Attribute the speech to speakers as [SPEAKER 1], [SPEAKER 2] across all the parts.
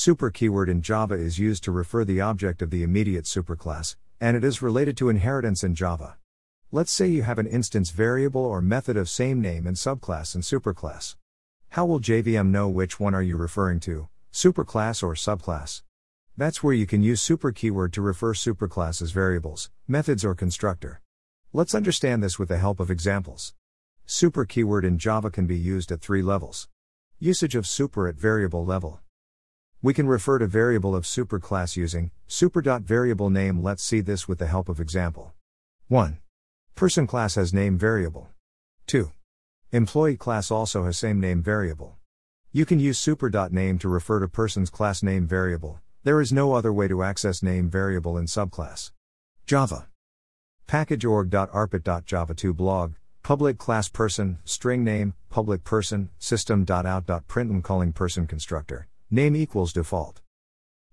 [SPEAKER 1] Super keyword in Java is used to refer the object of the immediate superclass, and it is related to inheritance in Java. Let's say you have an instance variable or method of same name in subclass and superclass. How will JVM know which one are you referring to, superclass or subclass? That's where you can use super keyword to refer superclasses variables, methods or constructor. Let's understand this with the help of examples. Super keyword in Java can be used at three levels. Usage of super at variable level. We can refer to variable of superclass using super.variable name. Let's see this with the help of example. 1. Person class has name variable. 2. Employee class also has same name variable. You can use super.name to refer to person's class name variable. There is no other way to access name variable in subclass. Java. Package.org.arpit.java2 blog, public class person, string name, public person, system.out.println calling person constructor, name equals default.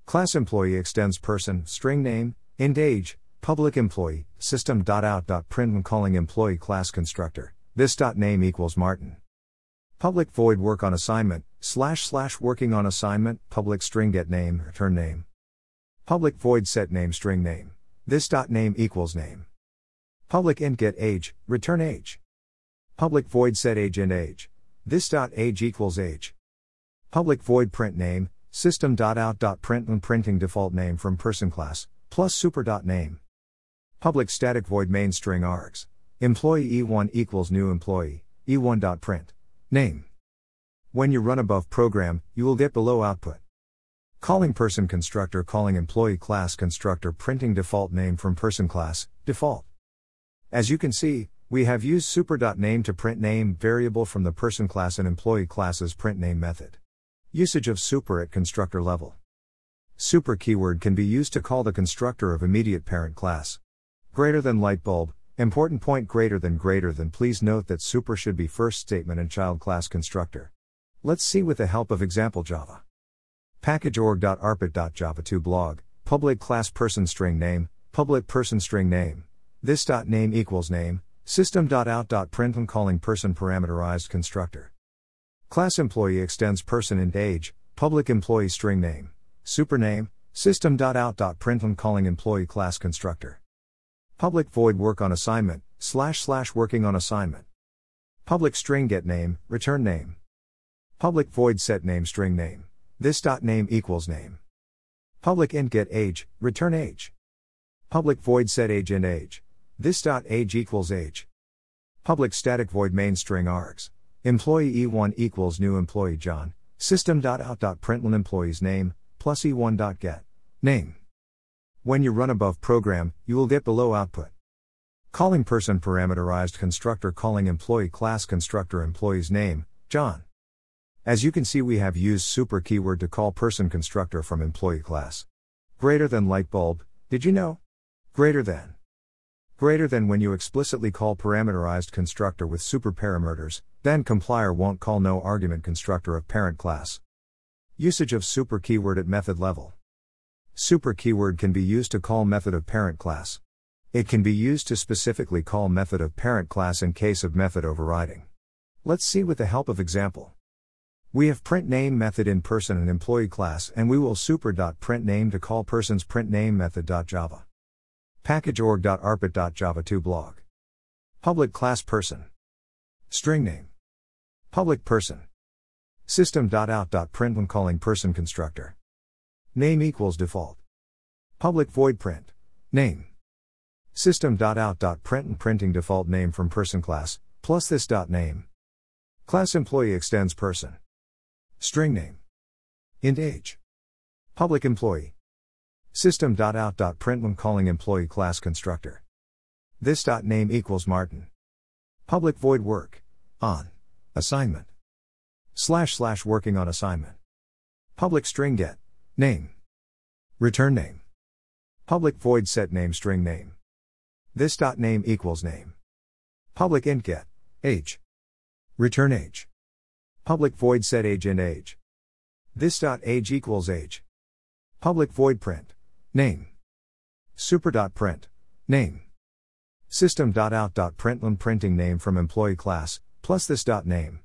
[SPEAKER 1] Class employee extends person, string name, int age, public employee, system.out.println calling employee class constructor, this name equals Martin. Public void work on assignment, slash slash working on assignment, public string get name, return name. Public void set name string name. This dot name equals name. Public int get age, return age. Public void set age int age. This dot age equals age. Public void print name, system dot out dot println printing default name from person class, plus super dot name. Public static void main string args. Employee e1 equals new employee, e1 dot print. Name. When you run above program, you will get below output. Calling person constructor calling employee class constructor printing default name from person class, default. As you can see, we have used super.name to print name variable from the person class and employee class's print name method. Usage of super at constructor level. Super keyword can be used to call the constructor of immediate parent class. Greater than light bulb, Important point greater than greater than please note that super should be first statement and child class constructor. Let's see with the help of example Java. Packageorg.arpit.java2 blog, public class person string name, public person string name. This dot name equals name, system.out.println calling person parameterized constructor. Class employee extends person and age, public employee string name, super name, system.out.println calling employee class constructor. Public void work on assignment, slash slash working on assignment. Public string get name, return name. Public void set name string name. This dot name equals name. Public int get age, return age. Public void set age int age. This dot age equals age. Public static void main string args. Employee e1 equals new employee John. System dot out dot println employee's name, plus e1 dot get. Name. When you run above program, you will get below output. Calling person parameterized constructor calling employee class constructor employee's name, John. As you can see, we have used super keyword to call person constructor from employee class. Greater than light bulb, did you know? Greater than. Greater than when you explicitly call parameterized constructor with super parameters, then compiler won't call no argument constructor of parent class. Usage of super keyword at method level. Super keyword can be used to call method of parent class. It can be used to specifically call method of parent class in case of method overriding. Let's see with the help of example. We have print name method in person and employee class and we will super.print name to call person's print name method.java. Packageorg.arpit.java2 blog. Public class person. String name. Public person. System.out.print when calling person constructor. Name equals default. Public void print. Name. System.out.print and printing default name from person class, plus this dot name. Class employee extends person. String name. Int age. Public employee. System.out.println calling employee class constructor. This dot name equals Martin. Public void work. On. Assignment. Slash slash working on assignment. Public string get. Name. Return name. Public void set name string name. This dot name equals name. Public int get. Age. Return age. Public void set age int age. This dot age equals age. Public void print. Name. Super dot print. Name. System dot out dot println printing name from employee class, plus this dot name.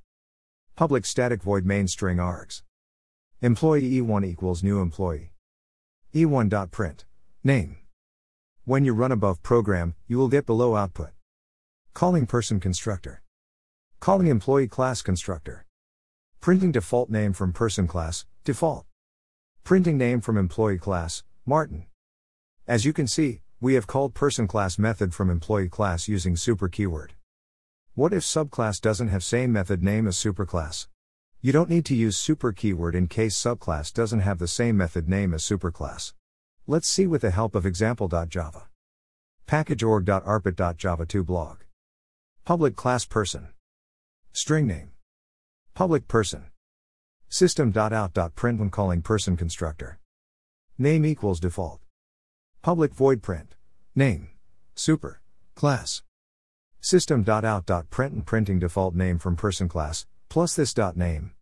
[SPEAKER 1] Public static void main string args. Employee E1 equals new employee. E1.print. Name. When you run above program, you will get below output. Calling person constructor. Calling employee class constructor. Printing default name from person class, default. Printing name from employee class, Martin. As you can see, we have called person class method from employee class using super keyword. What if subclass doesn't have same method name as superclass? You don't need to use super keyword in case subclass doesn't have the same method name as superclass. Let's see with the help of example.java. Packageorg.arpit.java 2 blog. Public class person. String name. Public person. System.out.print when calling person constructor. Name equals default. Public void print. Name. Super. Class. System.out.print and printing default name from person class, plus this dot name.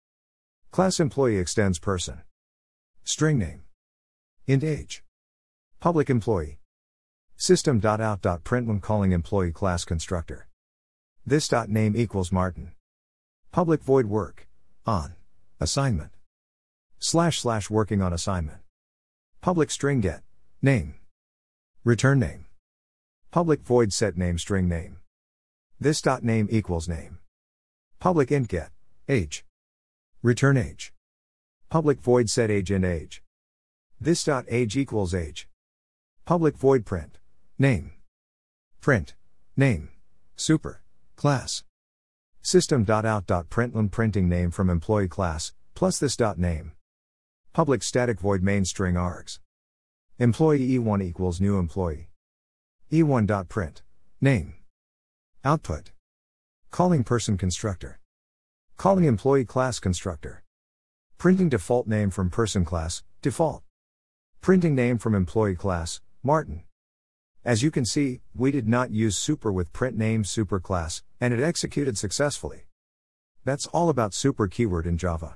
[SPEAKER 1] Class employee extends person. String name. int age. Public employee. System.out.print when calling employee class constructor. This dot name equals Martin. Public void work. On. Assignment. Slash slash working on assignment. Public string get. Name. Return name. Public void set name string name. This dot name equals name. Public int get. Age. Return age. Public void set age int age. This dot age equals age. Public void print. Name. Print. Name. Super. Class. System. out System.out.println printing name from employee class, plus this dot name. Public static void main string args. Employee E1 equals new employee. E1.print. Name. Output. Calling person constructor. Calling employee class constructor. Printing default name from person class, default. Printing name from employee class, Martin. As you can see, we did not use super with print name super class, and it executed successfully. That's all about super keyword in Java.